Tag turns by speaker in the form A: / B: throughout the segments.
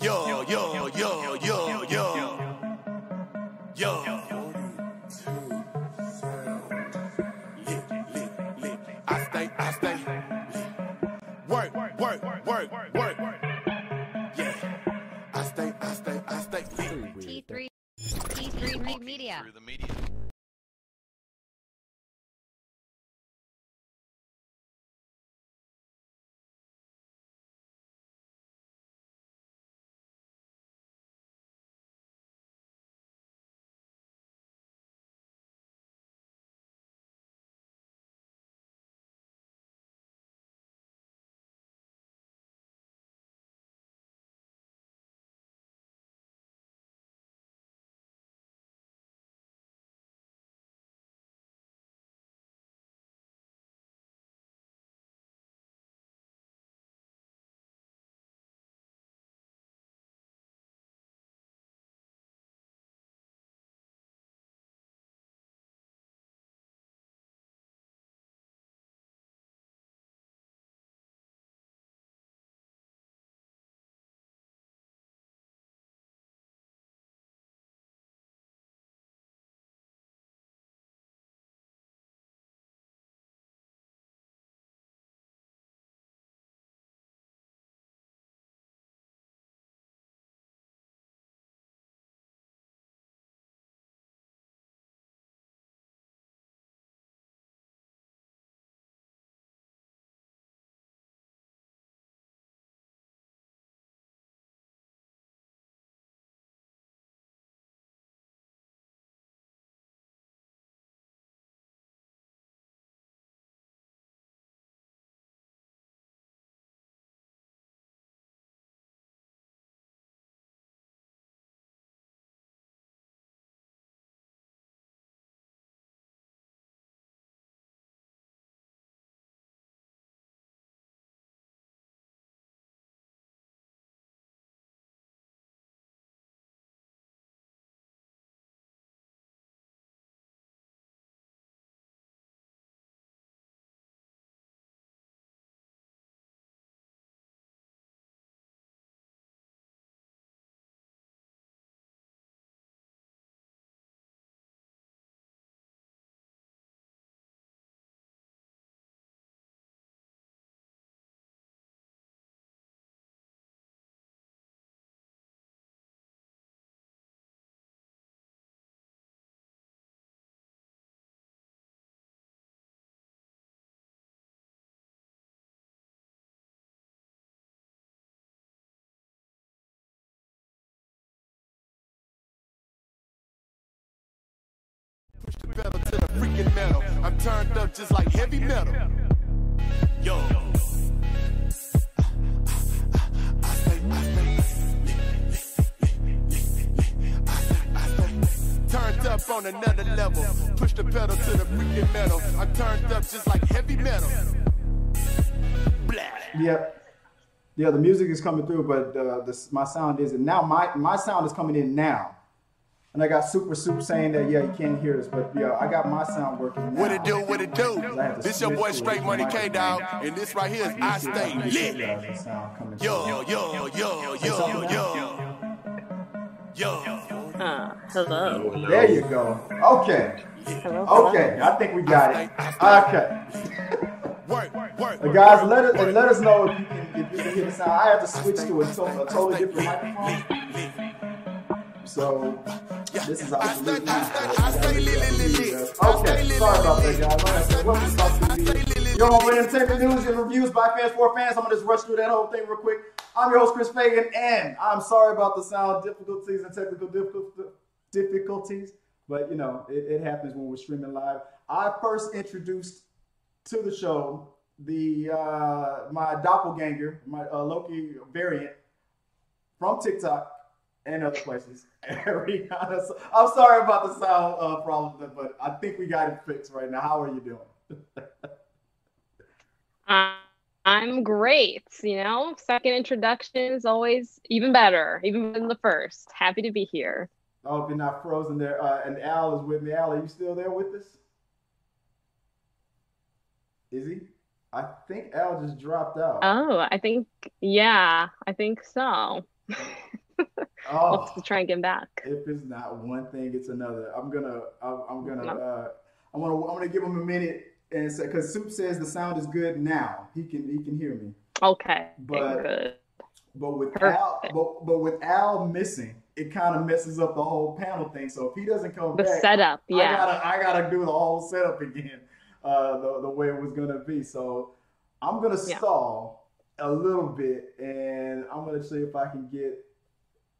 A: Yo, yo, yo, yo, I'm turned up just like heavy metal. Yo. Turned up on another level. Push the pedal to the freaking metal. I'm turned up just like heavy metal.
B: Yep. Yeah, the music is coming through, but uh, this, my sound isn't. Now my, my sound is coming in now. And I got Super Soup saying that, yeah, you can't hear us, but yeah, I got my sound working now.
A: What it do, what it do?
B: I have to
A: This your boy Straight. Money K Dog, and this right here is I Stay
B: Make sure
A: Lit.
B: you guys have sound coming
A: Yo, yo, yo, yo, yo, yo. Yo.
C: Uh, hello.
B: There you go. Okay.
C: Hello.
B: Okay. I think we got it. Okay.
A: Work, work, work.
B: Uh, guys, let us let us know if you can if you can hear the sound. I have to switch to a, to- a totally different microphone. So this is obsolete. Okay, sorry about that, guys. Like I said, welcome to Talk Me. Your home entertainment news and reviews by fans for fans. I'm gonna just rush through that whole thing real quick. I'm your host Chris Fagan, and I'm sorry about the sound difficulties and technical difficulties, but you know it, it happens when we're streaming live. I first introduced to the show the uh, my doppelganger, my uh, Loki variant from TikTok and other places. So- I'm sorry about the sound uh, problem, but I think we got it fixed right now. How are you doing?
C: Uh, I'm great. You know, second introduction is always even better, even than the first. Happy to be here.
B: I hope you're not frozen there. Uh, and Al is with me. Al, are you still there with us? Is he? I think Al just dropped out.
C: Oh, I think, yeah, I think so.
B: Oh,
C: to try and get him back.
B: if it's not one thing, it's another. I'm gonna, I'm, I'm gonna, uh, I'm gonna, I'm gonna give him a minute and say because Soup says the sound is good now. He can, he can hear me.
C: Okay.
B: But-
C: good.
B: But with
C: Perfect.
B: Al, but, but with Al missing, it kind of messes up the whole panel thing. So if he doesn't come
C: The
B: back,
C: setup,
B: I
C: yeah.
B: gotta, I gotta do the whole setup again, uh, the the way it was gonna be. So I'm gonna
C: Yeah.
B: stall a little bit, and I'm gonna see if I can get.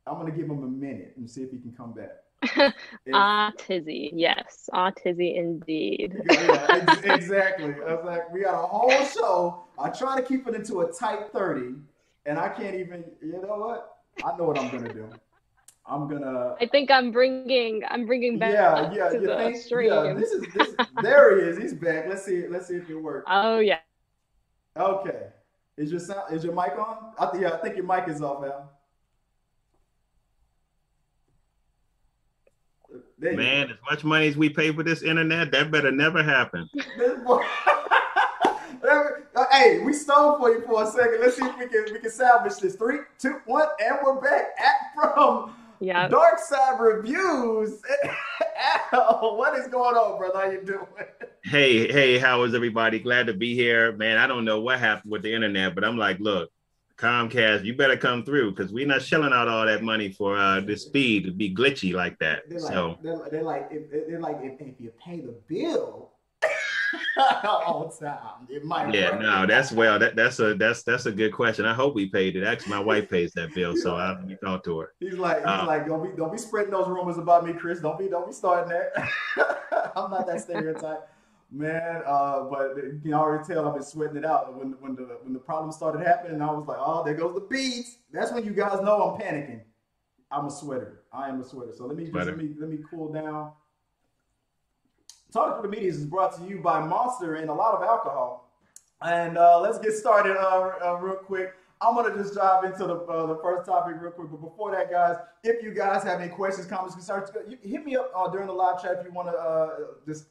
B: I'm gonna give him a minute and see if he can come back.
C: Ah, Tizzy. Yes. Ah, Tizzy indeed.
B: yeah, ex- exactly. I was like, we got a whole show. I try to keep it into a tight 30, and I can't even. You know what? I know what I'm gonna do. I'm gonna.
C: I think I'm bringing I'm bringing back
B: Yeah, yeah.
C: to the
B: think?
C: stream.
B: Yeah. This is this. There he is. He's back. Let's see. Let's see if it works.
C: Oh yeah.
B: Okay. Is your sound? Is your mic on? I th- yeah, I think your mic is off, Al. There
D: Man, as much money as we pay for this internet, that better never happen.
B: This boy- Uh, hey, we stole for you for a second. Let's see if we can we can salvage this. Three, two, one, and we're back at from
C: Yeah.
B: Dark Side Reviews. Al, what is going on, brother? How you doing?
D: Hey, hey, how is everybody? Glad to be here. Man, I don't know what happened with the internet, but I'm like, look, Comcast, you better come through because we're not shelling out all that money for uh the speed to be glitchy like that.
B: They're like,
D: So
B: they're, they're like, if, they're like, if, if you pay the bill all the time, it might.
D: yeah,
B: work.
D: no, that's well, that that's a that's that's a good question. I hope we paid it. Actually, my wife pays that bill, so I let me talk to her.
B: He's like, he's
D: Uh,
B: like, don't be, don't be spreading those rumors about me, Chris. Don't be, don't be starting that. I'm not that stereotype, man. Uh, but you can already tell I've been sweating it out when, when the, when the problem started happening. I was like, oh, there goes the beats. That's when you guys know I'm panicking. I'm a sweater. I am a sweater. So let me just, let me let me cool down. Talk to the Media is brought to you by Monster and a lot of alcohol. And uh, let's get started uh, uh, real quick. I'm gonna just dive into the uh, the first topic real quick. But before that, guys, if you guys have any questions, comments, concerns, you hit me up uh, during the live chat if you want to uh, just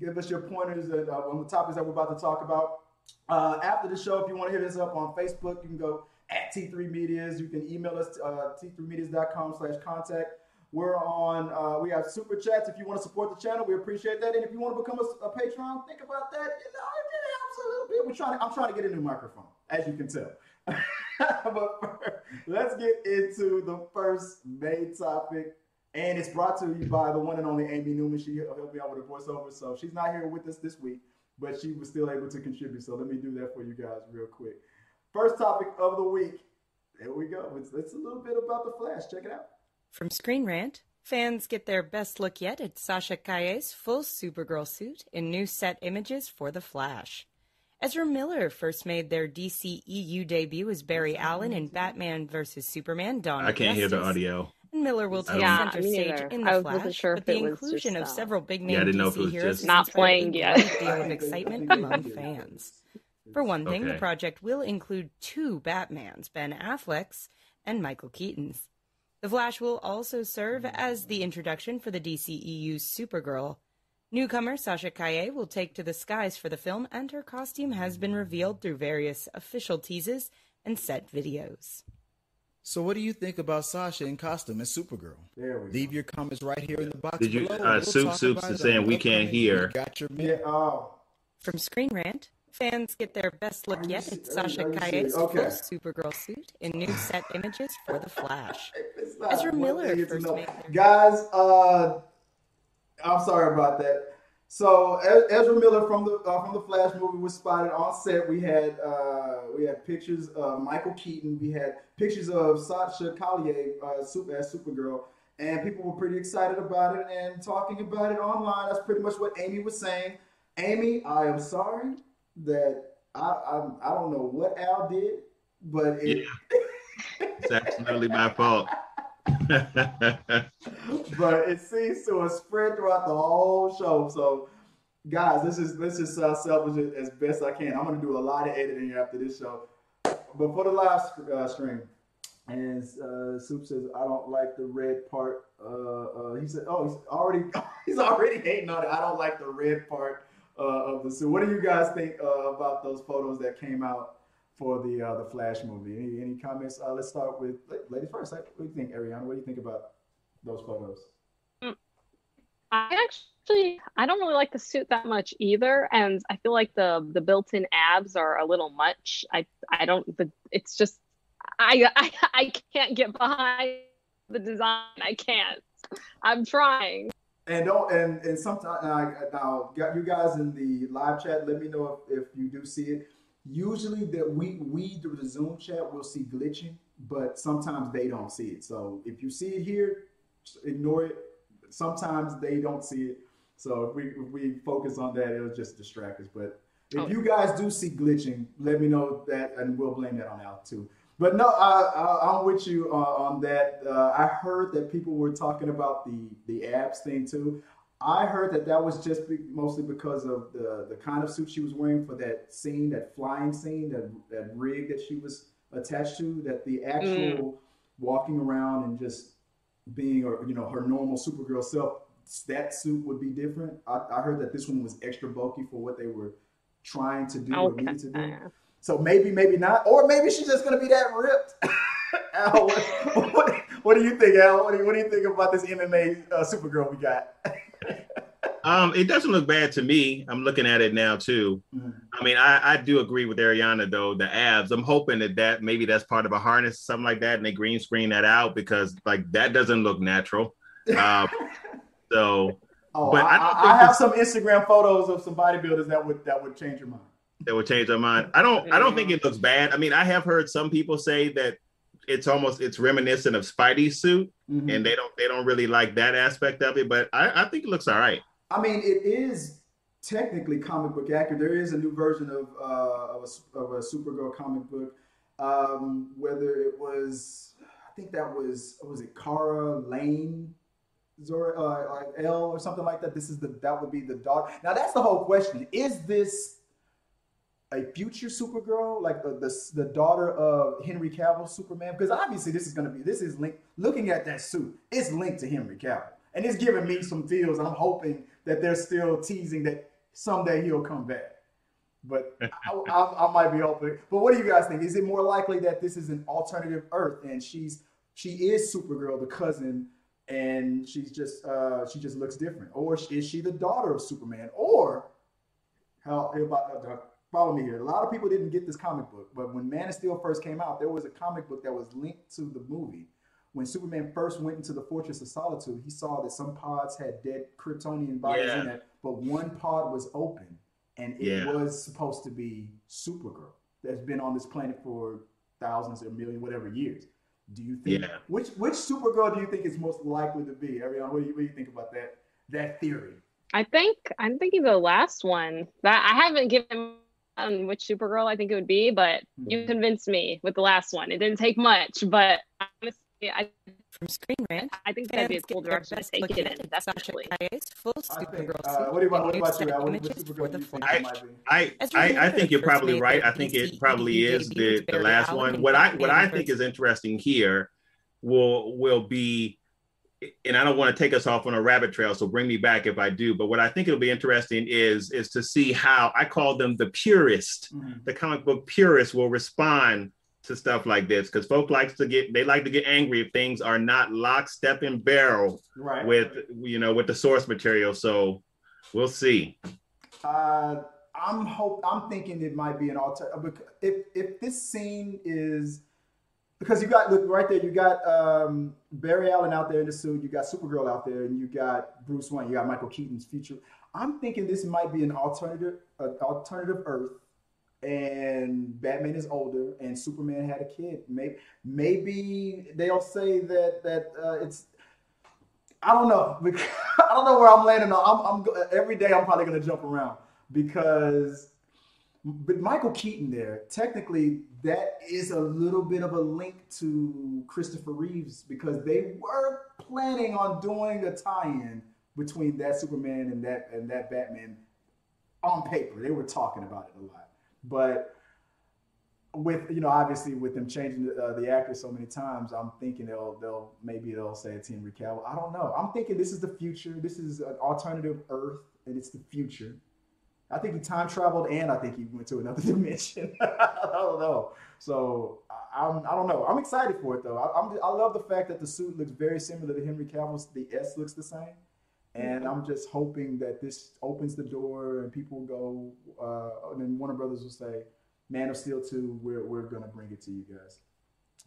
B: give us your pointers uh, on the topics that we're about to talk about. Uh, after the show, if you want to hit us up on Facebook, you can go at T3 Medias. You can email us uh, t3medias.com slash contact. We're on, uh, we have super chats. If you want to support the channel, we appreciate that. And if you want to become a, a think about that. You know, it helps a little bit. We're trying to, I'm trying to get a new microphone, as you can tell. but first, let's get into the first main topic. And it's brought to you by the one and only Amy Newman. She helped me out with the voiceover. So she's not here with us this week, but she was still able to contribute. So let me do that for you guys real quick. First topic of the week. There we go. It's, it's a little bit about the Flash. Check it out.
E: From Screen Rant, fans get their best look yet at Sasha Calle's full Supergirl suit in new set images for The Flash. Ezra Miller first made their DCEU debut as Barry Allen in Batman vs. Superman Dawn
D: I can't hear the audio.
E: And Miller will take
C: Yeah,
E: center stage
C: neither.
E: in
C: I
E: The
C: wasn't
E: Flash,
C: sure
E: but the
C: it
E: inclusion
C: just,
E: of several big name
D: Yeah, I didn't know if
E: DC
D: was
E: heroes
D: just-
E: has
C: Not
E: spread
C: playing
E: a
C: yet.
E: great deal
B: I
E: of
B: think they- I
E: excitement among fans. For one thing, the project will include two Batmans, Ben Affleck's and Michael Keaton's. The Flash will also serve as the introduction for the DCEU's Supergirl. Newcomer Sasha Calle will take to the skies for the film, and her costume has been revealed through various official teases and set videos.
F: So, what do you think about Sasha in costume as Supergirl?
B: There we go.
F: Leave your comments right here in the box
D: Did you-
F: below.
D: uh,
F: We'll
D: Soup Soups is saying we can't hear.
F: You Got your
B: Yeah. Oh.
E: From Screen Rant, fans get their best look
B: Are you
E: yet at Sasha
B: are you
E: Calle's
B: serious?
E: full Supergirl suit in new set images for The Flash. Ezra Miller first made
B: Guys, uh, I'm sorry about that. So Ezra Miller from the uh, from the Flash movie was spotted on set. We had uh, we had pictures of Michael Keaton. We had pictures of Sasha Calle uh, Super, as Supergirl, and people were pretty excited about it and talking about it online. That's pretty much what Amy was saying. Amy, I am sorry that I I, I don't know what Al did, but it,
D: It's absolutely my fault.
B: but it seems to have spread throughout the whole show. So, guys, this is let's just uh, salvage it as best I can. I'm gonna do a lot of editing after this show, but for the live uh, stream, and uh, Soup says I don't like the red part. Uh, uh, he said, "Oh, he's already he's already hating on it. I don't like the red part uh, of the suit." What do you guys think uh, about those photos that came out for the uh, the Flash movie. Any any comments? Uh, let's start with ladies first. What do you think, Ariana? What do you think about those photos?
C: I actually I don't really like the suit that much either, and I feel like the the built-in abs are a little much. I I don't. The, it's just I, I I can't get behind the design. I can't. I'm trying.
B: And don't and and sometimes now, now you guys in the live chat, let me know if, if you do see it. Usually that we we through the Zoom chat will see glitching, but sometimes they don't see it. So if you see it here, ignore it. Sometimes they don't see it. So if we if we focus on that, it'll just distract us. But if oh. you guys do see glitching, let me know that, and we'll blame that on Al too. But no, I, am with you uh, on that. Uh, I heard that people were talking about the the abs thing too. I heard that that was just be, mostly because of the the kind of suit she was wearing for that scene, that flying scene, that that rig that she was attached to. That the actual mm. walking around and just being, or you know, her normal Supergirl self, that suit would be different. I, I heard that this one was extra bulky for what they were trying to do okay. or needed to do. So maybe, maybe not, or maybe she's just gonna be that ripped. Al, what, what, what, do you think, Al? What do you, what do you think about this MMA uh, Supergirl we got?
D: um, it doesn't look bad to me. I'm looking at it now too. Mm-hmm. I mean, I, I do agree with Ariana though. The abs. I'm hoping that that maybe that's part of a harness, something like that, and they green screen that out because like that doesn't look natural. Uh, so,
B: oh, but I, I, I have some Instagram photos of some bodybuilders that would that would change your mind
D: that would change their mind. I don't I don't think it looks bad. I mean, I have heard some people say that it's almost it's reminiscent of Spidey's suit, mm-hmm. and they don't they don't really like that aspect of it. But I, I think it looks all right.
B: I mean, it is technically comic book accurate. There is a new version of uh, of, a, of a Supergirl comic book. Um, whether it was, I think that was was it Kara Lane Zora, uh, like L or something like that. This is the that would be the daughter. Now that's the whole question. Is this a future Supergirl, like the, the, the daughter of Henry Cavill Superman? Because obviously this is going to be this is linked. Looking at that suit, it's linked to Henry Cavill, and it's giving me some feels. I'm hoping that they're still teasing that someday he'll come back. But I, I, I, might be hoping. But what do you guys think? Is it more likely that this is an alternative Earth and she's she is Supergirl, the cousin, and she's just uh, she just looks different, or is she the daughter of Superman, or how about uh, follow me here. A lot of people didn't get this comic book, but when Man of Steel first came out, there was a comic book that was linked to the movie. When Superman first went into the Fortress of Solitude, he saw that some pods had dead Kryptonian bodies yeah. in it, but one pod was open, and it yeah. was supposed to be Supergirl that's been on this planet for thousands or million, whatever years. Do you think yeah. which which Supergirl do you think is most likely to be? Ariana, what do you, what do you think about that that theory?
C: I think I'm thinking the last one that I haven't given on which Supergirl I think it would be, but mm-hmm. you convinced me with the last one. It didn't take much, but honestly, I
E: from Screen Rant.
C: I think that'd be a cool direction to take it in. Definitely.
B: Full Supergirl. Uh, what about what about you? I,
D: I, I, I think you're probably right. I think it probably is the the last one. What I what I think is interesting here will will be and I don't want to take us off on a rabbit trail, so bring me back if I do. But what I think it'll be interesting is is to see how I call them the purist, mm-hmm. the comic book purists will respond to stuff like this because folk likes to get they like to get angry if things are not lockstep and barrel right. with you know with the source material. So we'll see.
B: Uh, I'm hope I'm thinking it might be an alter. If if this scene is because you got look right there. You got um, Barry Allen out there in the suit. You got Supergirl out there, and you got Bruce Wayne. You got Michael Keaton's future. I'm thinking this might be an alternative, an alternative Earth, and Batman is older, and Superman had a kid. Maybe, maybe they'll say that that uh, it's. I don't know. I don't know where I'm landing on. I'm, I'm every day. I'm probably gonna jump around because but Michael Keaton there, technically, that is a little bit of a link to Christopher Reeves because they were planning on doing a tie-in between that Superman and that and that Batman on paper. They were talking about it a lot, but with you know obviously with them changing the, uh, the actor so many times, I'm thinking they'll they'll maybe they'll say it's Henry Cavill. I don't know. I'm thinking this is the future. This is an alternative Earth, and it's the future I think he time traveled and I think he went to another dimension. I don't know. So I'm, I don't know. I'm excited for it though. I, I'm, I love the fact that the suit looks very similar to Henry Cavill's. The S looks the same, and I'm just hoping that this opens the door and people go. Uh, and then Warner Brothers will say, "Man of Steel 2, we're we're gonna bring it to you guys."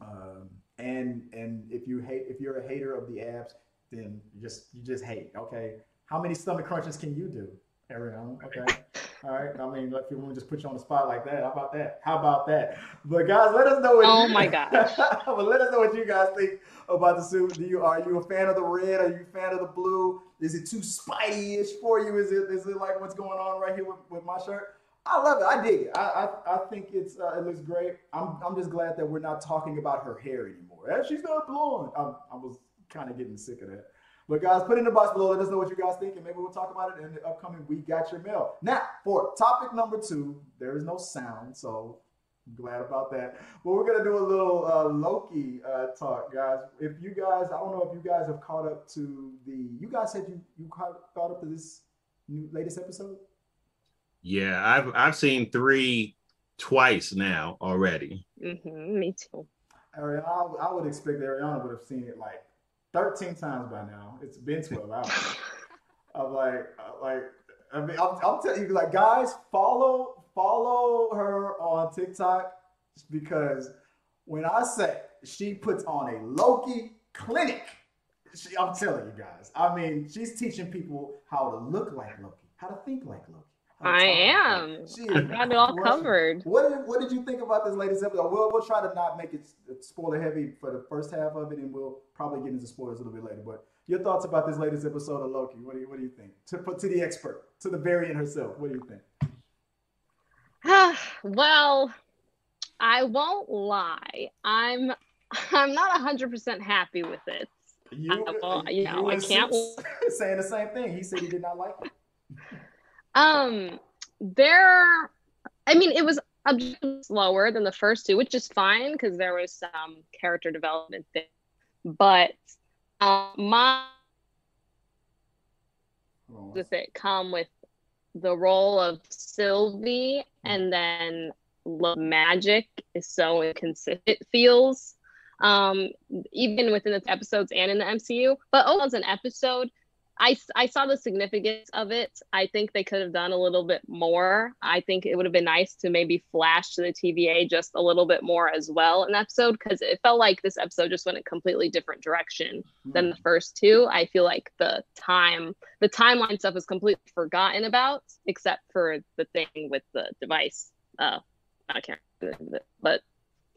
B: Um, and and if you hate, if you're a hater of the abs, then you just you just hate. Okay, how many stomach crunches can you do? Ariana. Okay. All right. I mean, if you want to just put you on the spot like that, how about that? How about that? But guys, let us know what.
C: Oh
B: you,
C: my gosh.
B: but let us know what you guys think about the suit. Do you are you a fan of the red? Are you a fan of the blue? Is it too Spidey-ish for you? Is it is it like what's going on right here with, with my shirt? I love it. I dig it. I I, I think it's uh, it looks great. I'm I'm just glad that we're not talking about her hair anymore. She's not blonde. I, I was kind of getting sick of that. But guys, put it in the box below. Let us know what you guys think, and maybe we'll talk about it in the upcoming We Got Your Mail. Now, for topic number two, there is no sound, so I'm glad about that. But we're gonna do a little uh, Loki uh, talk, guys. If you guys, I don't know if you guys have caught up to the. You guys said you you caught, caught up to this new latest episode.
D: Yeah, I've I've seen three twice now already.
C: hmm me too.
B: Ariana, I, I would expect Ariana would have seen it like 13 times by now. It's been 12 hours. I'm like, like, I mean, I'm, I'm telling you, like, guys, follow, follow her on TikTok because when I say she puts on a Loki clinic, she, I'm telling you guys, I mean, she's teaching people how to look like Loki, how to think like Loki. How to
C: I am.
B: Loki. She
C: I've got it all
B: crushing.
C: covered.
B: What did, what did you think about this latest episode? We'll, we'll try to not make it spoiler heavy for the first half of it, and we'll probably get into spoilers a little bit later. But your thoughts about this latest episode of Loki? What do you what do you think? To put to the expert, to the variant herself, what do you think?
C: well, I won't lie. I'm I'm not 100% happy with it.
B: You,
C: Uh, well, you know, I can't-
B: Suits saying the same thing. He said he did not like it.
C: Um, there, I mean, it was slower than the first two, which is fine because there was some character development there. But um, my does it come with the role of Sylvie, and then love magic is so inconsistent. It feels um, even within the episodes and in the MCU. But oh, as an episode, I, I saw the significance of it. I think they could have done a little bit more. I think it would have been nice to maybe flash to the TVA just a little bit more as well in the episode because it felt like this episode just went a completely different direction than the first two. I feel like the time, the timeline stuff is completely forgotten about, except for the thing with the device. Uh, I can't, remember it. but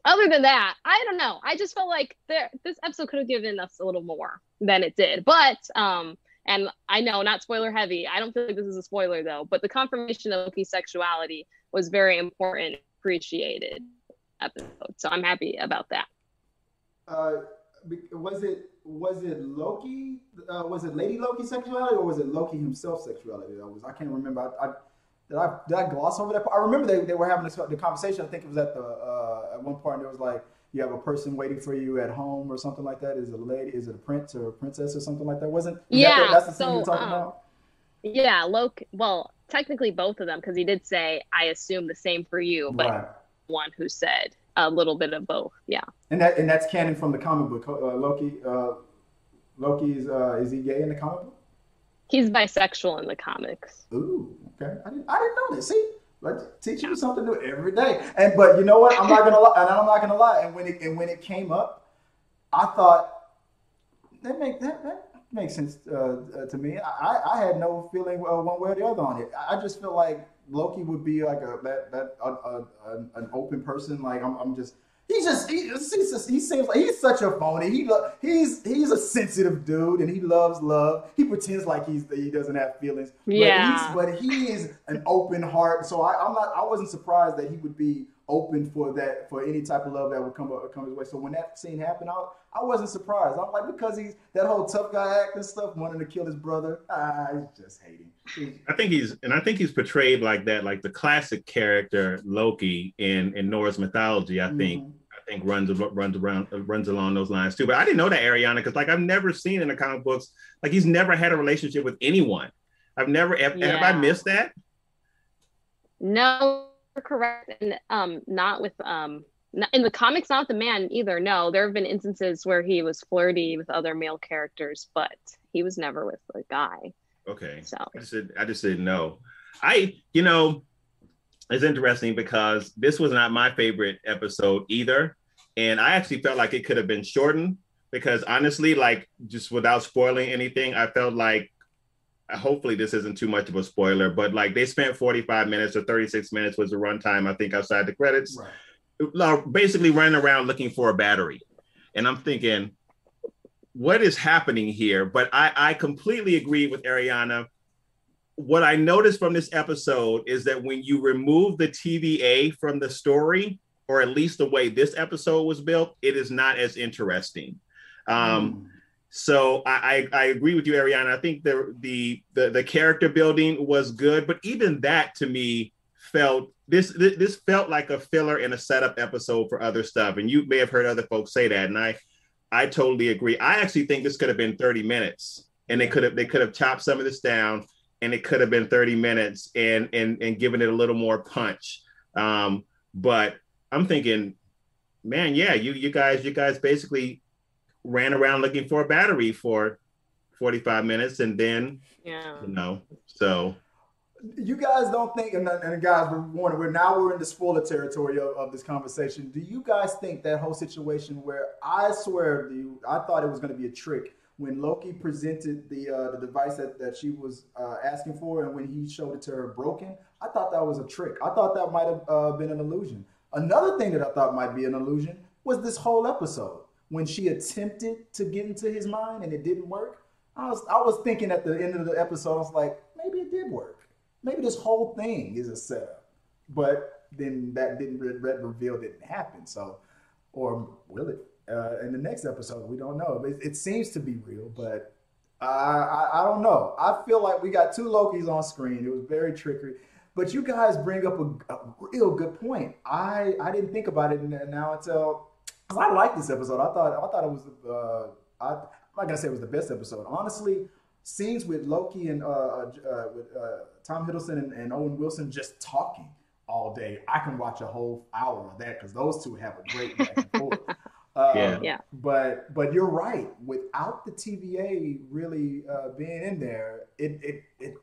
C: other than that, I don't know. I just felt like there, this episode could have given us a little more than it did. But um, and I know not spoiler heavy. I don't feel like this is a spoiler though. But the confirmation of Loki's sexuality was very important, appreciated episode. So I'm happy about that.
B: Uh, was it was it Loki? Uh, was it Lady Loki sexuality or was it Loki himself sexuality? That was I can't remember. I, I did I did I gloss over that? part? I remember they, they were having this, the conversation. I think it was at the uh, at one point. It was like you have a person waiting for you at home or something like that. Is it a lady? Is it a prince or a princess or something like that? Wasn't is that
C: Yeah,
B: that's the thing
C: so,
B: you're talking
C: um,
B: about.
C: Yeah, Loki. Well, technically both of them because he did say, "I assume the same for you," but
B: Right.
C: one who said a little bit of both. Yeah.
B: And that and that's canon from the comic book. Uh, Loki. Uh, Loki's uh, is he gay in the comic book?
C: He's bisexual in the comics.
B: Ooh, okay. I didn't, I didn't know this. See, like teaching you something new every day. And but you know what? I'm not gonna lie. And I'm not gonna lie. And when it and when it came up, I thought that make that, that makes sense uh, uh, to me. I, I had no feeling uh, one way or the other on it. I just feel like Loki would be like a that that a, a, an open person. Like I'm, I'm just. He's just he, he's just, he seems like he's such a phony. He lo- he's he's a sensitive dude and he loves love. He pretends like he's he doesn't have feelings. But
C: Yeah.
B: he's, but he is an open heart. So I, I'm not. I wasn't surprised that he would be open for that for any type of love that would come up, come his way. So when that scene happened, I, I wasn't surprised. I'm like because he's that whole tough guy act and stuff, wanting to kill his brother. Ah, he's just hating. He-
D: I think he's and I think he's portrayed like that, like the classic character Loki in in Norse mythology. I think
B: Mhm.
D: I think runs runs around runs along those lines too. But I didn't know that Ariana because like I've never seen in the comic books like he's never had a relationship with anyone. I've never have, have I missed that?
C: No, you're correct, and um, not with um, not, in the comics, not the man either. No, there have been instances where he was flirty with other male characters, but he was never with a guy.
D: Okay.
C: So
D: I just said, I just said no. I, you know, it's interesting because this was not my favorite episode either. And I actually felt like it could have been shortened because honestly, like just without spoiling anything, I felt like hopefully this isn't too much of a spoiler, but like they spent 45 minutes or 36 minutes was the runtime, I think, outside the credits,
B: Right.
D: basically running around looking for a battery. And I'm thinking, what is happening here? But I, I completely agree with Ariana. What I noticed from this episode is that when you remove the TVA from the story, or at least the way this episode was built, it is not as interesting. Um, so I, I I agree with you, Ariana. I think the the the the character building was good, but even that to me felt this this, felt like a filler and a setup episode for other stuff. And you may have heard other folks say that, and I I totally agree. I actually think this could have been 30 minutes, and they could have they could have chopped some of this down, and it could have been 30 minutes, and and and given it a little more punch. Um, but I'm thinking, man, yeah, you you guys you guys basically ran around looking for a battery for 45 minutes, and then
C: yeah,
D: you know, so
B: You guys don't think, and, and guys, we're warning, we're now we're in the spoiler territory of, of this conversation. Do you guys think that whole situation where I swear to you, I thought it was going to be a trick when Loki presented the uh, the device that, that she was uh, asking for, and when he showed it to her broken, I thought that was a trick. I thought that might have uh, been an illusion. Another thing that I thought might be an illusion was this whole episode when she attempted to get into his mind and it didn't work. I was I was thinking at the end of the episode, I was like, maybe it did work maybe this whole thing is a setup. But then that didn't red, red reveal didn't happen. So, or will it? Uh, in the next episode, we don't know. It, it seems to be real, but I, I I don't know. I feel like we got two Lokis on screen. It was very trickery. But you guys bring up a, a real good point. I I didn't think about it now until 'cause I like this episode. I thought I thought it was uh, I, I'm not gonna say it was the best episode. Honestly, scenes with Loki and uh, uh, with uh, Tom Hiddleston and, and Owen Wilson just talking all day. I can watch a whole hour of that because those two have a great back and forth. Uh,
D: Yeah.
C: Yeah.
B: But but you're right. Without the TVA really uh, being in there, it it it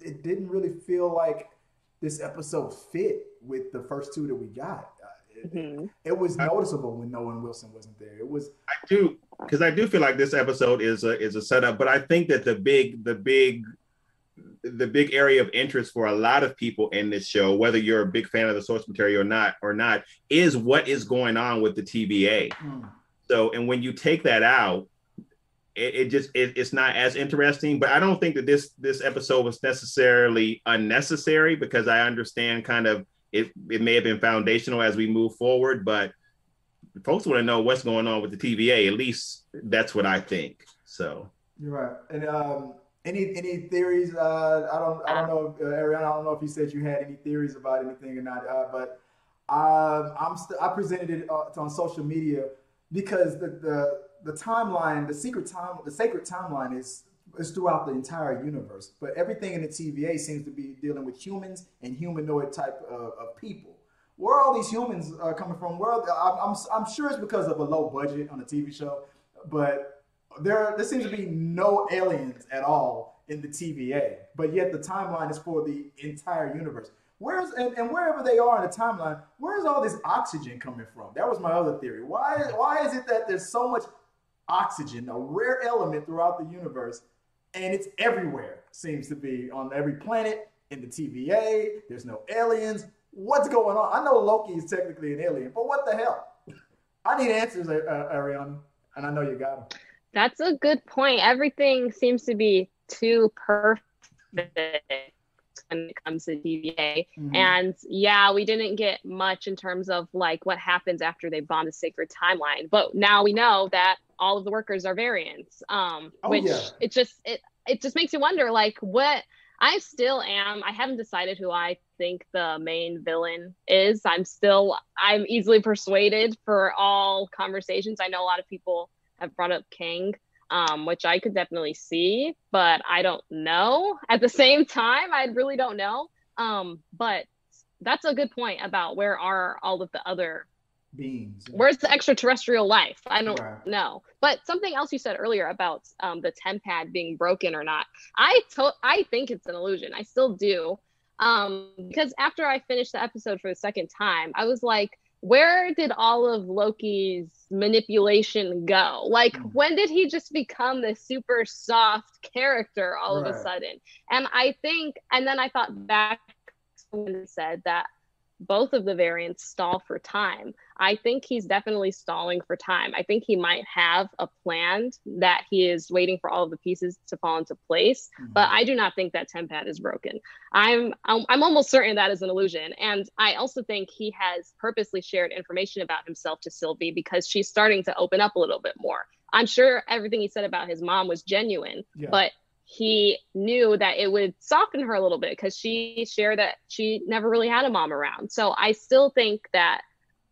B: it didn't really feel like this episode fit with the first two that we got. Uh, it, it was noticeable when Owen Wilson wasn't there. It was
D: I do because I do feel like this episode is a is a setup, but I think that the big the big the big area of interest for a lot of people in this show, whether you're a big fan of the source material or not, or not, is what is going on with the TVA.
B: hmm,
D: So, and when you take that out, it, it just it, it's not as interesting. But I don't think that this this episode was necessarily unnecessary because I understand kind of it. It may have been foundational as we move forward, but folks want to know what's going on with the TVA. At least that's what I think. So,
B: You're right. And um, any any theories? Uh, I don't I don't know, uh, Ariana. I don't know if you said you had any theories about anything or not. Uh, but um, I'm st- I presented it uh, on social media because the, the the timeline, the secret time, the sacred timeline is is throughout the entire universe. But everything in the TVA seems to be dealing with humans and humanoid type of, of people. Where are all these humans uh, coming from? Where are I'm, I'm I'm sure it's because of a low budget on a TV show, but there there seems to be no aliens at all in the TVA, but yet the timeline is for the entire universe. Where's and, and wherever they are in the timeline, where's all this oxygen coming from? That was my other theory. Why why is it that there's so much oxygen, a rare element throughout the universe, and it's everywhere? Seems to be on every planet in the TVA. There's no aliens. What's going on? I know Loki is technically an alien, but what the hell? I need answers, uh, Ariana, and I know you got them.
C: That's a good point. Everything seems to be too perfect when it comes to TVA.
B: Mhm.
C: And yeah, we didn't get much in terms of like what happens after they bomb the sacred timeline. But now we know that all of the workers are variants. Um,
B: Oh,
C: which
B: yeah.
C: it just it it just makes you wonder like what I still am. I haven't decided who I think the main villain is. I'm still I'm easily persuaded for all conversations. I know a lot of people have brought up King, um, which I could definitely see, but I don't know. At the same time, I really don't know. Um, but that's a good point about where are all of the other
B: beings.
C: where's the extraterrestrial life? I don't
B: Right.
C: know. But something else you said earlier about um, the tempad being broken or not, I to- I think it's an illusion. I still do, um, because after I finished the episode for the second time, I was like, where did all of Loki's manipulation go? Like,
B: Mm.
C: when did he just become this super soft character all of a sudden? And I think, and then I thought back when it said that both of the variants stall for time. I think he's definitely stalling for time. I think he might have a plan that he is waiting for all of the pieces to fall into place,
B: Mhm.
C: but I do not think that Tempad is broken. I'm, I'm I'm almost certain that is an illusion, and I also think he has purposely shared information about himself to Sylvie because she's starting to open up a little bit more. I'm sure everything he said about his mom was genuine,
B: Yeah.
C: but he knew that it would soften her a little bit because she shared that she never really had a mom around. So I still think that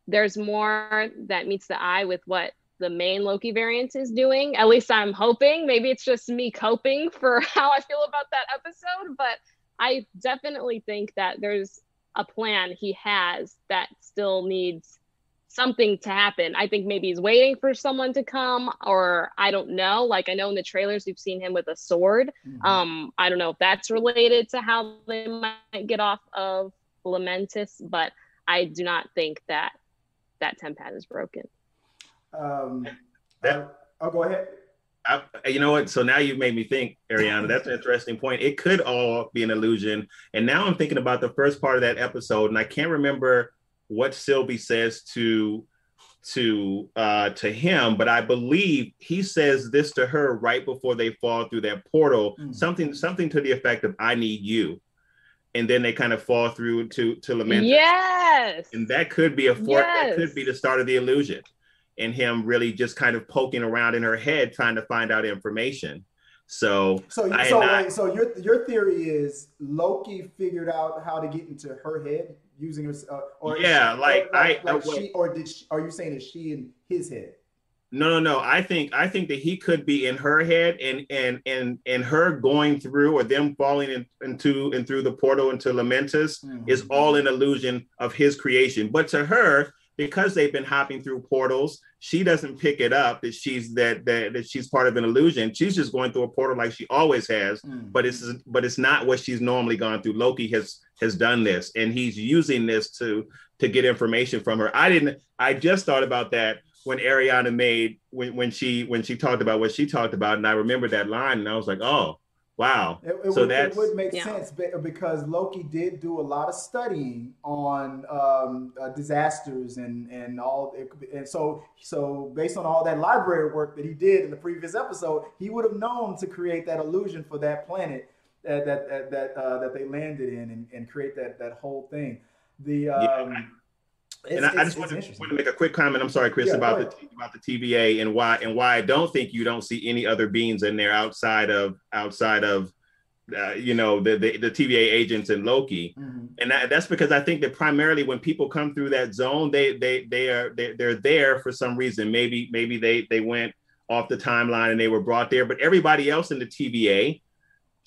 C: there's more that meets the eye with what the main Loki variant is doing. At least I'm hoping. Maybe it's just me coping for how I feel about that episode, but I definitely think that there's a plan he has that still needs something to happen. I think maybe he's waiting for someone to come, or I don't know. Like I know in the trailers we've seen him with a sword.
B: Mhm.
C: Um, I don't know if that's related to how they might get off of Lamentis, but I do not think that that tempad is broken.
B: Um,
D: That-
B: uh, oh, go ahead.
D: I, you know what? So now you've made me think, Ariana. That's an interesting point. It could all be an illusion. And now I'm thinking about the first part of that episode, and I can't remember what Sylvie says to to uh to him, but I believe he says this to her right before they fall through that portal.
B: Mm.
D: Something something to the effect of "I need you," and then they kind of fall through to to lament.
C: Yes.
D: And that could be a for that could be the start of the illusion. And him really just kind of poking around in her head trying to find out information. So
B: So, you-
D: I-
B: so,
D: I-
B: wait, so your your theory is Loki figured out how to get into her head using her, uh, or
D: Yeah,
B: she-
D: like,
B: or,
D: I-
B: like she, or did she, are you saying is she in his head?
D: no, no, no. I think I think that he could be in her head and and and and her going through or them falling in, into and through the portal into Lamentis is all an illusion of his creation. But to her, because they've been hopping through portals, she doesn't pick it up that she's that that, that she's part of an illusion. She's just going through a portal like she always has.
B: Mm.
D: But it's but it's not what she's normally gone through. Loki has has done this, and he's using this to to get information from her. I didn't. I just thought about that when Ariana made when when she when she talked about what she talked about, and I remembered that line, and I was like, oh wow.
B: It, it
D: So
B: would,
D: that's-
B: it would make
C: Yeah.
B: sense because Loki did do a lot of studying on um, uh, disasters and and all, and so so based on all that library work that he did in the previous episode, he would have known to create that illusion for that planet that that that that, uh, that they landed in and, and create that that whole thing. The um,
D: Yeah. And I, I just want to, want to make a quick comment. I'm sorry, Chris,
B: Yeah,
D: about the about the TVA and why and why I don't think you don't see any other beings in there outside of outside of uh, you know the, the the TVA agents and Loki.
B: Mhm.
D: And that, that's because I think that primarily when people come through that zone, they they they are they, they're there for some reason. Maybe maybe they they went off the timeline and they were brought there. But everybody else in the TVA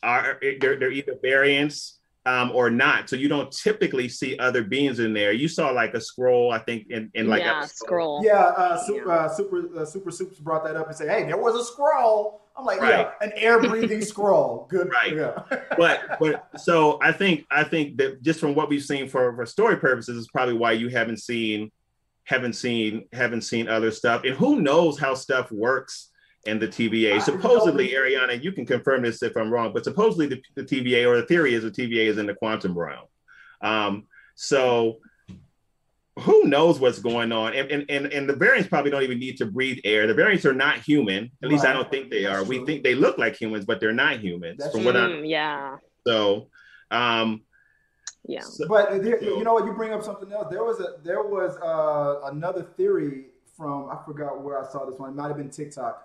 D: are they're, they're either variants um, or not. So you don't typically see other beings in there. You saw like a scroll, I think, in, in like
C: yeah,
D: episode-
C: scroll.
B: Yeah, uh, super, uh, super, uh, super Soups brought that up and said, "Hey, there was a scroll." I'm like,
D: Right.
B: "Yeah, an air-breathing scroll." Good,
D: Right.
B: Yeah.
D: but but so I think I think that just from what we've seen for for story purposes is probably why you haven't seen haven't seen haven't seen other stuff and who knows how stuff works in the TVA. Supposedly, Ariana, you can confirm this if I'm wrong, but supposedly the, the TVA or the theory is the TVA is in the quantum realm. Um, so who knows what's going on? And, and and and the variants probably don't even need to breathe air. The variants are not human. At least I don't think they
B: That's
D: are. We
B: true.
D: think they look like humans, but they're not humans.
B: That's
D: from what I
C: Mm, yeah,
D: so um
C: yeah.
D: so-
B: But there, you know what? You bring up something else. There was a there was uh, another theory from I forgot where I saw this one. It might have been TikTok,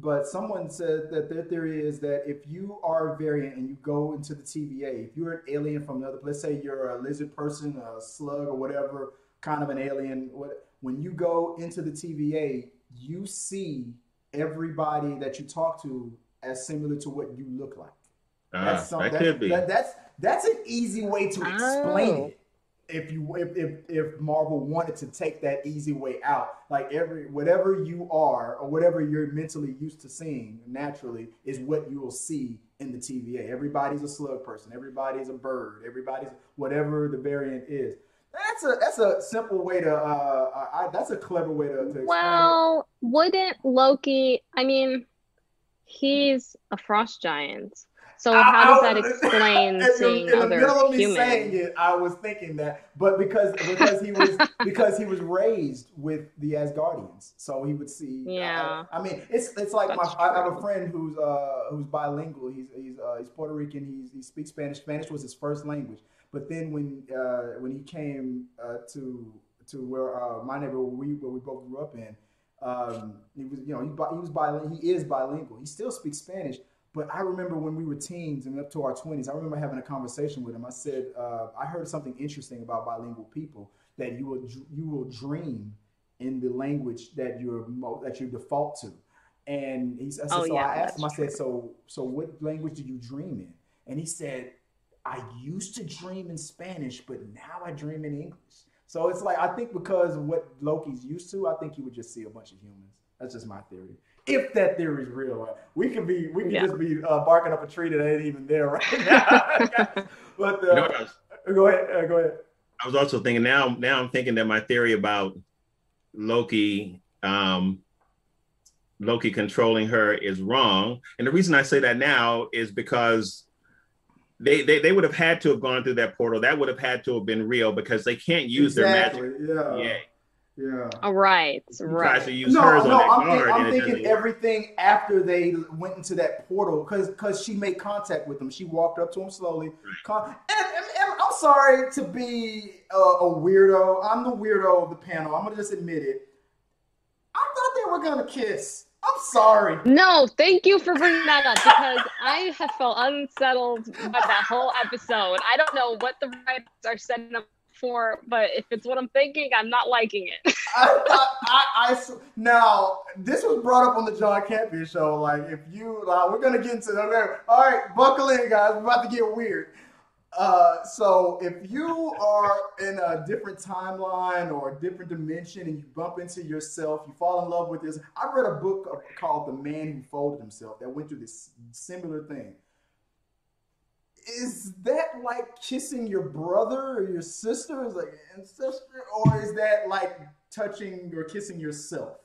B: but someone said that their theory is that if you are a variant and you go into the TVA, if you're an alien from another, let's say you're a lizard person, a slug, or whatever kind of an alien, what, when you go into the TVA, you see everybody that you talk to as similar to what you look like.
D: Uh,
B: That's some-
D: that
B: that-
D: could be.
B: that- that's that's an easy way to explain
C: Oh.
B: it. If you if, if if Marvel wanted to take that easy way out, like every whatever you are or whatever you're mentally used to seeing naturally is what you will see in the TVA. Everybody's a slug person. Everybody's a bird. Everybody's whatever the variant is. That's a that's a simple way to uh I, that's a clever way to, to explain it.
C: Well, wouldn't Loki? I mean, he's a frost giant. So how does that explain
B: in,
C: seeing
B: in the
C: other
B: middle of me
C: humans?
B: saying it, I was thinking that, but because because he was because he was raised with the Asgardians, so he would see.
C: Yeah.
B: I, I mean, it's it's like my
C: That's
B: I have a friend who's uh who's bilingual. He's he's uh, he's Puerto Rican. He's, he speaks Spanish. Spanish was his first language. But then when uh when he came uh, to to where uh, my neighborhood where we where we both grew up in, um, he was you know he, he was bilingual. He is bilingual. He still speaks Spanish. But I remember when we were teens and up to our 20s, I remember having a conversation with him. I said, uh, I heard something interesting about bilingual people that you will you will dream in the language that you're mo- that you default to. And he, said,
C: Oh,
B: so
C: yeah,
B: I asked him, I said, so so what language do you dream in? And he said, I used to dream in Spanish, but now I dream in English. So it's like I think because what Loki's used to, I think he would just see a bunch of humans. That's just my theory. If that theory is real, we could be we could
C: Yeah.
B: just be uh, barking up a tree that ain't even there right now. but uh,
D: You know was,
B: go ahead, uh, go ahead.
D: I was also thinking now. Now I'm thinking that my theory about Loki, um, Loki controlling her is wrong, and the reason I say that now is because they they, they would have had to have gone through that portal. That would have had to have been real because they can't use
B: exactly.
D: their magic.
B: Yeah,
D: Yeah,
B: yeah.
C: All right. Right.
D: he tries to use
B: No,
D: hers
B: no,
D: on that
B: I'm,
D: guard,
B: think, I'm thinking everything after they went into that portal because because she made contact with him. She walked up to him slowly. Con- and, and- and I'm sorry to be a, a weirdo. I'm the weirdo of the panel. I'm gonna just admit it. I thought they were gonna kiss. I'm sorry.
C: No, thank you for bringing that up because I have felt unsettled by that whole episode. I don't know what the writers are setting up for, but if it's what I'm thinking, I'm not liking it.
B: I I, I now this was brought up on the John Campea show. Like, if you, uh, we're gonna get into okay, all right, buckle in, guys. We're about to get weird. Uh, so if you are in a different timeline or a different dimension and you bump into yourself, you fall in love with this. I read a book called The Man Who Folded Himself that went through this similar thing. Is that like kissing your brother or your sister, is like ancestor, or is that like touching or kissing yourself?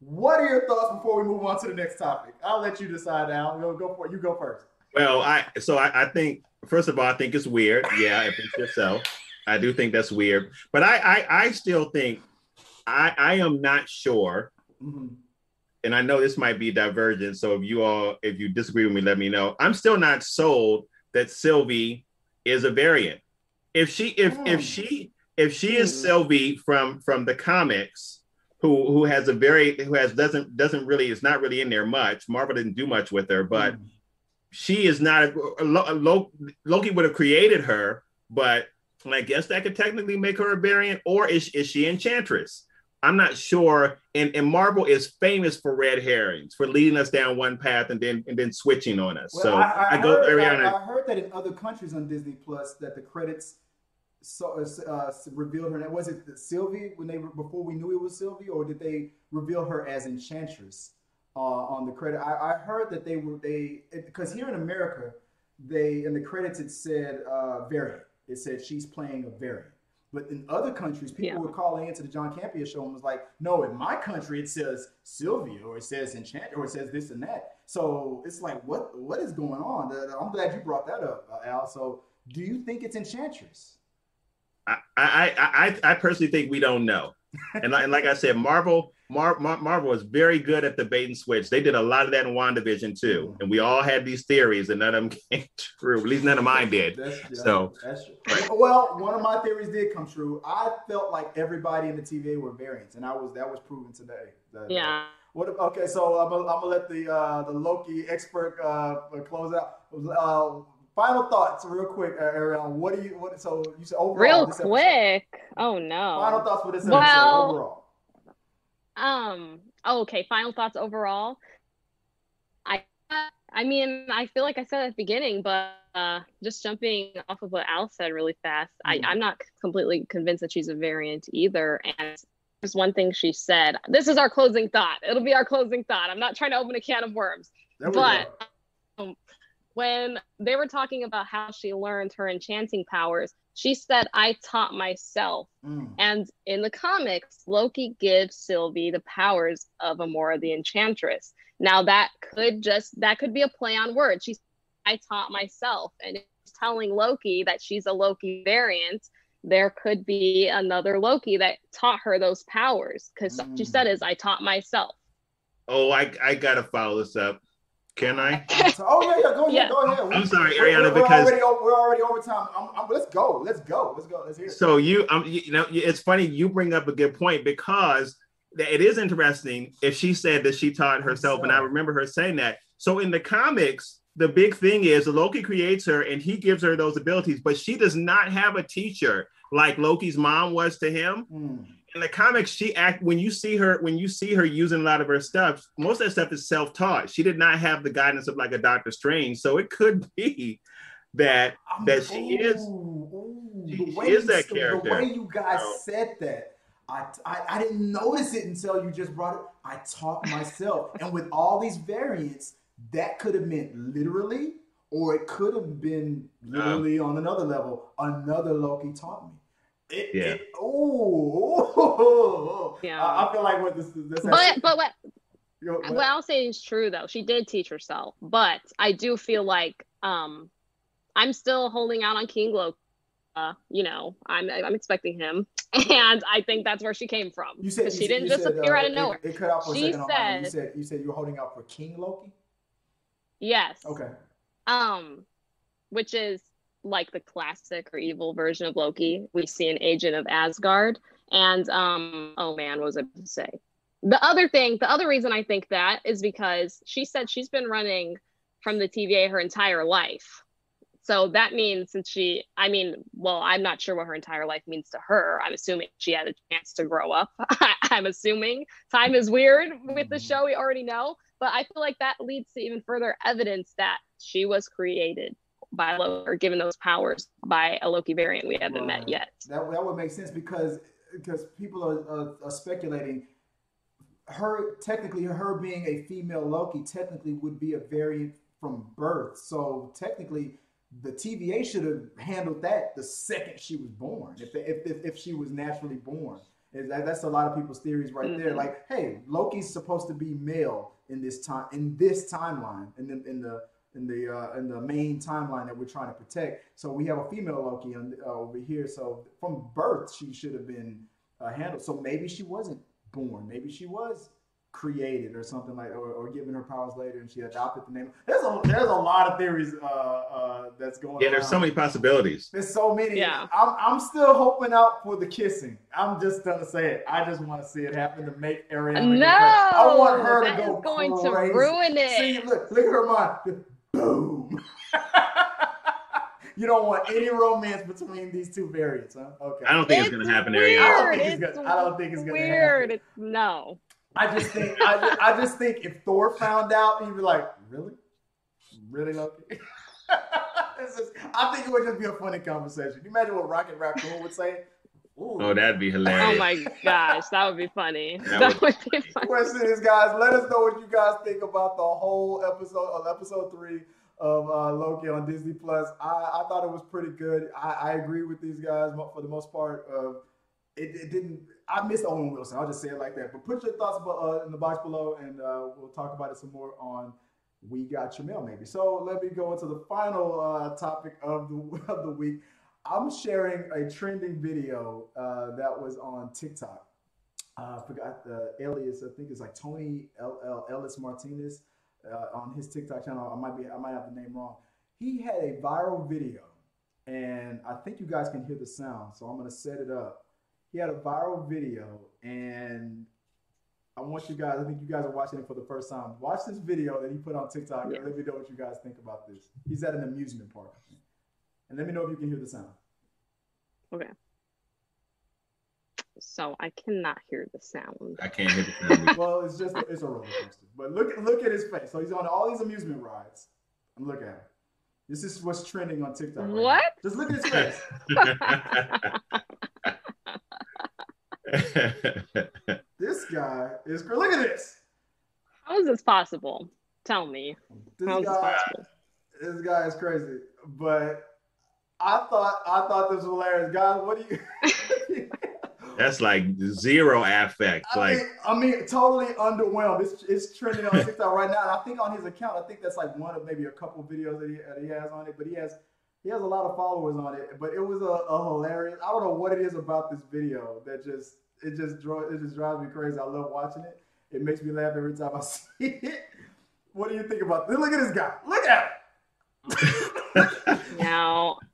B: What are your thoughts before we move on to the next topic? I'll let you decide. now go go for it. You go first.
D: Well, I so I, I think first of all, I think it's weird. Yeah, if it's yourself, I do think that's weird. But I I, I still think I I am not sure,
B: Mhm.
D: and I know this might be divergent. So if you all if you disagree with me, let me know. I'm still not sold that Sylvie is a variant. If she if if
B: Hmm.
D: she if she is
C: Hmm.
D: Sylvie from from the comics. Who, who has a very who has doesn't doesn't really is not really in there much. Marvel didn't do much with her, but
B: Mhm.
D: she is not a, Lo- Lo- Loki would have created her, but I guess that could technically make her a variant, or is, is she Enchantress? I'm not sure. And, and Marvel is famous for red herrings, for leading us down one path and then and then switching on us.
B: Well,
D: so
B: I, I,
D: I, go
B: heard,
D: Ariana.
B: I, I heard that in other countries on Disney Plus that the credits so uh, revealed her. Was it Sylvie when they before we knew it was Sylvie, or did they reveal her as Enchantress uh, on the credit? I, I heard that they were they because here in America, they in the credits it said uh, variant. It said she's playing a variant. But in other countries, people
C: Yeah.
B: were calling into the John Campea show and was like, "No, in my country it says Sylvia, or it says Enchant, or it says this and that." So it's like, what what is going on? Uh, I'm glad you brought that up, uh, Al. So, do you think it's Enchantress?
D: I, I, I, I personally think we don't know. And, like- and like I said, Marvel, Mar, Mar, Marvel was very good at the bait and switch. They did a lot of that in WandaVision too. And we all had these theories and none of them came true. At least none of mine did.
B: That's
D: So,
B: that's true.
D: right.
B: Well, one of my theories did come true. I felt like everybody in the TVA were variants, and I was that was proven today. That-
C: yeah.
B: What? Okay, so I'm gonna, I'm gonna let the uh, the Loki expert uh, close out. Uh, final thoughts, real quick, uh, Ariel. What do you? What? So you said overall.
C: Real
B: this episode.
C: quick. Oh no.
B: Final thoughts for this episode
C: Well-
B: overall.
C: Um. oh, okay. Final thoughts overall. I. I mean, I feel like I said at the beginning, but uh, just jumping off of what Al said really fast,
B: Mhm.
C: I, I'm not completely convinced that she's a variant either. And there's one thing she said. This is our closing thought. It'll be our closing thought. I'm not trying to open a can of worms. But um, when they were talking about how she learned her enchanting powers, she said, I taught myself.
B: Mm.
C: And in the comics, Loki gives Sylvie the powers of Amora the Enchantress. Now that could just that could be a play on words. She's I taught myself, and it's telling Loki that she's a Loki variant. There could be another Loki that taught her those powers because she
B: Mm.
C: said is I taught myself.
D: Oh, I I gotta follow this up. Can I?
B: Oh yeah, yeah, go ahead,
C: Yeah.
B: go ahead. We-
D: I'm sorry,
B: we're-
D: Ariana,
B: we're,
D: because-
B: we're already over, we're already over time. I'm, I'm, let's go, let's go, let's go, let's hear it.
D: So you um you, you know it's funny you bring up a good point because it is interesting if she said that she taught herself and I remember her saying that. So in the comics the big thing is Loki creates her and he gives her those abilities but she does not have a teacher like Loki's mom was to him.
B: Mm.
D: In the comics she act when you see her when you see her using a lot of her stuff most of that stuff is self-taught. She did not have the guidance of like a Doctor Strange. So it could be that
B: I'm-
D: That she is-
B: ooh, ooh,
D: she-
B: the
D: she
B: way
D: is
B: you
D: that
B: s- The way you guys
D: So-
B: said that, I, I I didn't notice it until you just brought it. I taught myself, and with all these variants, that could have meant literally, or it could have been uh-huh. literally on another level. Another Loki taught me. It,
D: Yeah.
B: It, oh,
C: Yeah.
B: I, I feel like what this this.
C: Is But but what
B: Yo, what-
C: what I'll say is true though. She did teach herself, but I do feel like um I'm still holding out on King Loki. Uh, you know, I'm I'm expecting him, and I think that's where she came from.
B: you said you
C: she
B: said-
C: didn't
B: you
C: just
B: said,
C: appear
B: uh,
C: out of nowhere.
B: It, cut out for a
C: She
B: second. on mine. You
C: said-
B: said you said you were holding out for King Loki.
C: Yes.
B: Okay.
C: Um, which is like the classic or evil version of Loki. We see an agent of Asgard, and um, oh man, what was I to say? The other thing, the other reason I think that is because she said she's been running from the TVA her entire life. So that means since she, I mean, well, I'm not sure what her entire life means to her. I'm assuming she had a chance to grow up. I'm assuming time is weird with the show, we already know. But I feel like that leads to even further evidence that she was created by Loki or given those powers by a Loki variant we haven't
B: Right.
C: met yet.
B: That that would make sense because because people are, are, are speculating. Her technically, her being a female Loki technically would be a variant from birth. So technically, the TVA should have handled that the second she was born. If if if, if she was naturally born, that, that's a lot of people's theories right there.
C: Mhm.
B: Like, hey, Loki's supposed to be male in this time in this timeline in the in the in the uh, in the main timeline that we're trying to protect. So we have a female Loki on, uh, over here. So from birth, she should have been uh, handled. So maybe she wasn't born. Maybe she was created or something like, or, or given her powers later, and she adopted the name. There's a there's a lot of theories uh, uh, that's going. On.
D: Yeah, there's so many possibilities.
B: There's so many.
C: Yeah.
B: I'm, I'm still hoping out for the kissing. I'm just gonna say it. I just want to see it happen to make Ariana.
C: No,
B: crazy. I want her
C: that
B: to go
C: is going
B: crazy.
C: to ruin it.
B: See, look, look at her mind. Boom. you don't want any romance between these two variants, huh? Okay.
D: I don't think it's, gonna happen,
C: weird.
D: Ariana.
B: I don't think it's
C: It's
B: gonna- I don't think it's gonna
C: weird.
B: happen.
C: It's no.
B: I just think I just, I just think if Thor found out, he'd be like, really, really Loki. It's just- I think it would just be a funny conversation. Can you imagine what Rocket Raccoon would say? Ooh.
D: Oh, that'd be hilarious.
C: Oh my gosh, that would be funny.
D: That
C: That, would be funny.
B: question is, guys, let us know what you guys think about the whole episode of episode three of uh, Loki on Disney Plus. I, I thought it was pretty good. I, I agree with these guys for the most part. Uh, it, it didn't. I missed Owen Wilson. I'll just say it like that. But put your thoughts abo- uh, in the box below, and uh, we'll talk about it some more on We Got Your Mail, maybe. So let me go into the final uh, topic of the of the week. I'm sharing a trending video uh, that was on TikTok. Uh, I forgot the alias. I think it's like Tony L- L- Ellis Martinez uh, on his TikTok channel. I might be. I might have the name wrong. He had a viral video, and I think you guys can hear the sound. So I'm gonna set it up. He had a viral video, and I want you guys. I think you guys are watching it for the first time. Watch this video that he put on TikTok,
C: Yeah.
B: and let me know what you guys think about this. He's at an amusement park, and let me know if you can hear the sound. Okay.
C: So I cannot hear the sound.
D: I can't hear the sound.
B: well, it's just it's a roller coaster. But look look at his face. So he's on all these amusement rides. And look at him. This is what's trending on TikTok. right now.
C: What?
B: Just look at his face. this guy is. cr- Look at this.
C: How is this possible? Tell me.
B: This
C: How is this possible?
B: This guy is crazy. But I thought I thought this was hilarious, guys. What do you?
D: That's like zero affect.
B: I
D: Like
B: mean, I mean, totally underwhelmed. It's, it's trending on TikTok right now, and I think on his account, I think that's like one of maybe a couple videos that he, that he has on it. But he has he has a lot of followers on it. But it was a, a hilarious. I don't know what it is about this video that just it just draw it just drives me crazy. I love watching it. It makes me laugh every time I see it. What do you think about this? Look at this guy. Look at him.
C: Now,
B: Guy,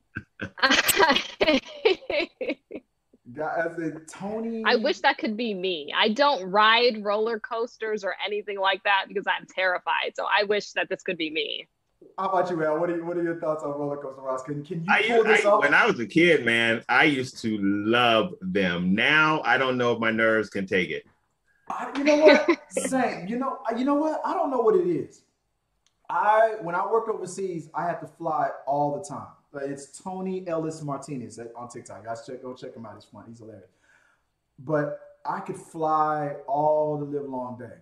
B: as a Tony.
C: I wish that could be me. I don't ride roller coasters or anything like that because I'm terrified. So I wish that this could be me.
B: How about you, Al? What are you, what are your thoughts on roller coaster rides? Can can you
D: I,
B: pull this
D: I-
B: off?
D: when I was a kid, man, I used to love them. Now I don't know if my nerves can take it.
B: I, you know what? Same. You know. You know what? I don't know what it is. I when I worked overseas, I had to fly all the time. But it's Tony Ellis Martinez on TikTok. Guys, check go check him out. He's fun. He's hilarious. But I could fly all the live long day.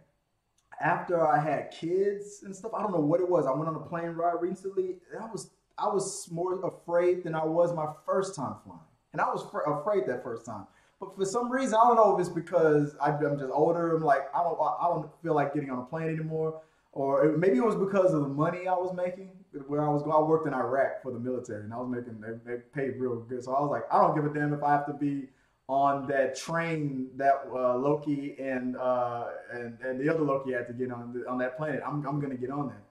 B: After I had kids and stuff, I don't know what it was. I went on a plane ride recently. I was I was more afraid than I was my first time flying, and I was fr- afraid that first time. But for some reason, I don't know if it's because I, I'm just older. I'm like I don't I don't feel like getting on a plane anymore, or it, maybe it was because of the money I was making. Where I was going, I worked in Iraq for the military, and I was making they, they paid real good. So I was like, I don't give a damn if I have to be on that train that uh, Loki and uh, and and the other Loki had to get on the, on that planet. I'm I'm gonna get on that.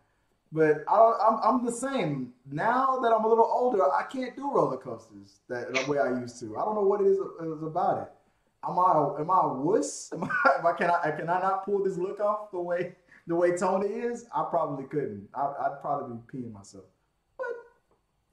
B: But I don't, I'm I'm the same now that I'm a little older. I can't do roller coasters that the way I used to. I don't know what it is, is about it. Am I am I a wuss? Am I, am I can I can I not pull this look off the way the way Tony is? I probably couldn't. I, I'd probably be peeing myself. But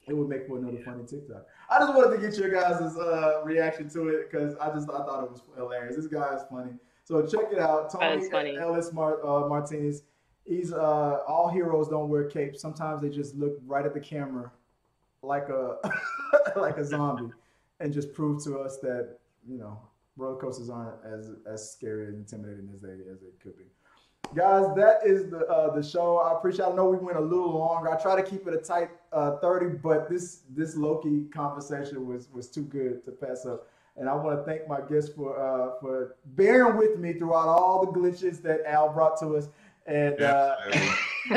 B: it would make for another funny TikTok. I just wanted to get your guys' uh, reaction to it because I just I thought it was hilarious. This guy is funny. So check it out. Tony. Ellis Mar- uh, Martinez. He's uh, all heroes don't wear capes. Sometimes they just look right at the camera like a like a zombie and just prove to us that you know roller coasters aren't as as scary and intimidating as they as they could be. Guys, that is the uh, the show. I appreciate. I know we went a little longer. I try to keep it a tight uh, thirty, but this this Loki conversation was was too good to pass up. And I want to thank my guests for uh, for bearing with me throughout all the glitches that Al brought to us. And uh,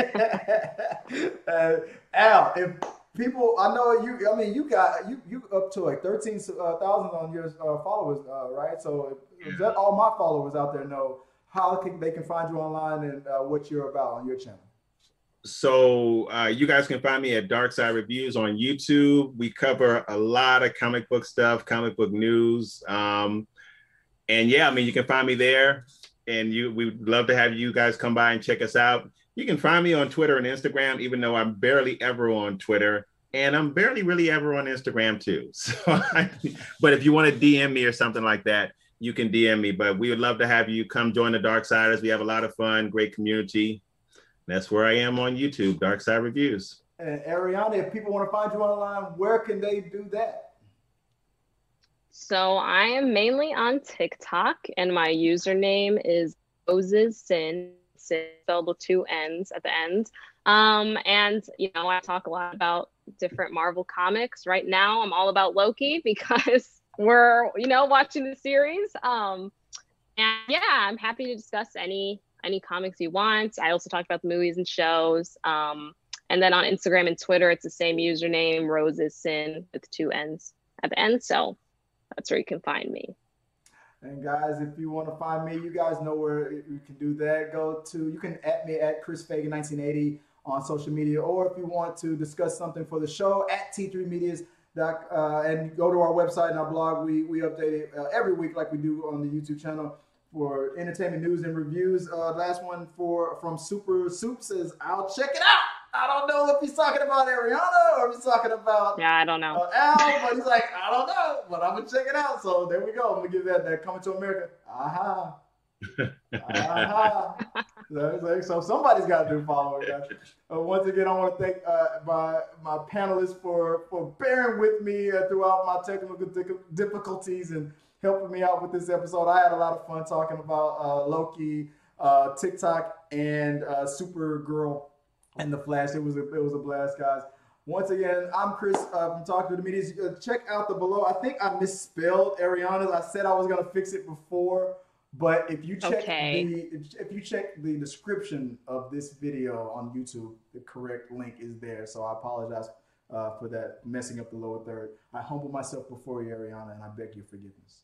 B: uh, Al, if people, I know you. I mean, you got you you up to like thirteen thousand on your uh, followers, uh, right? So if, if that all my followers out there know how can they can find you online and uh, what you're about on your channel.
D: So uh, you guys can find me at Dark Side Reviews on YouTube. We cover a lot of comic book stuff, comic book news, um, and yeah, I mean you can find me there. And you, we would love to have you guys come by and check us out. You can find me on Twitter and Instagram, even though I'm barely ever on Twitter, and I'm barely really ever on Instagram too. So, I, but if you want to DM me or something like that, you can DM me. But we would love to have you come join the Dark Siders. We have a lot of fun, great community. That's where I am on YouTube, Dark Side Reviews.
B: And Ariana, if people want to find you online, where can they do that?
C: So I am mainly on TikTok, and my username is Roses Sin, Sin spelled with two N's at the end. Um, and you know, I talk a lot about different Marvel comics. Right now, I'm all about Loki because we're you know watching the series. Um, and yeah, I'm happy to discuss any any comics you want. I also talk about the movies and shows. Um, and then on Instagram and Twitter, it's the same username, Roses Sin with two N's at the end. So that's where you can find me.
B: And guys, if you want to find me, you guys know where you can do that. Go to you can at me at Chris Fagan 1980 on social media, or if you want to discuss something for the show at T3 Medias. Doc, uh, and go to our website and our blog. We we update it uh, every week, like we do on the YouTube channel for entertainment news and reviews. Uh, last one for from Super Soup says, "I'll check it out." I don't know if he's talking about Ariana or if he's talking about
C: Yeah, I don't know.
B: uh, Al, but he's like, I don't know, but I'm gonna check it out. So there we go. I'm gonna give that that coming to America. Aha. Aha. So, so- so somebody's got to do following. guys. Uh, once again, I want to thank uh, my my panelists for for bearing with me uh, throughout my technical difficulties and helping me out with this episode. I had a lot of fun talking about uh, Loki, uh, TikTok, and uh, Supergirl and the Flash. It was a it was a blast, guys. Once again, I'm Chris from Talk to the Media. Check out the below. I think I misspelled Ariana's. I said I was gonna fix it before, but if you check
C: Okay.
B: the if, if you check the description of this video on YouTube, the correct link is there. So I apologize uh, for that messing up the lower third. I humble myself before you, Ariana, and I beg your forgiveness.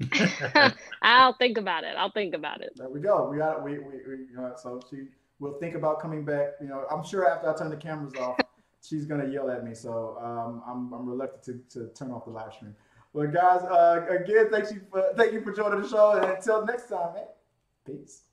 C: I'll think about it. I'll think about it.
B: There we go. We got we we, we uh, so she will think about coming back. You know, I'm sure after I turn the cameras off, she's gonna yell at me. So um, I'm I'm reluctant to, to turn off the live stream. But guys, uh, again, thank you for thank you for joining the show, and until next time, man. Peace.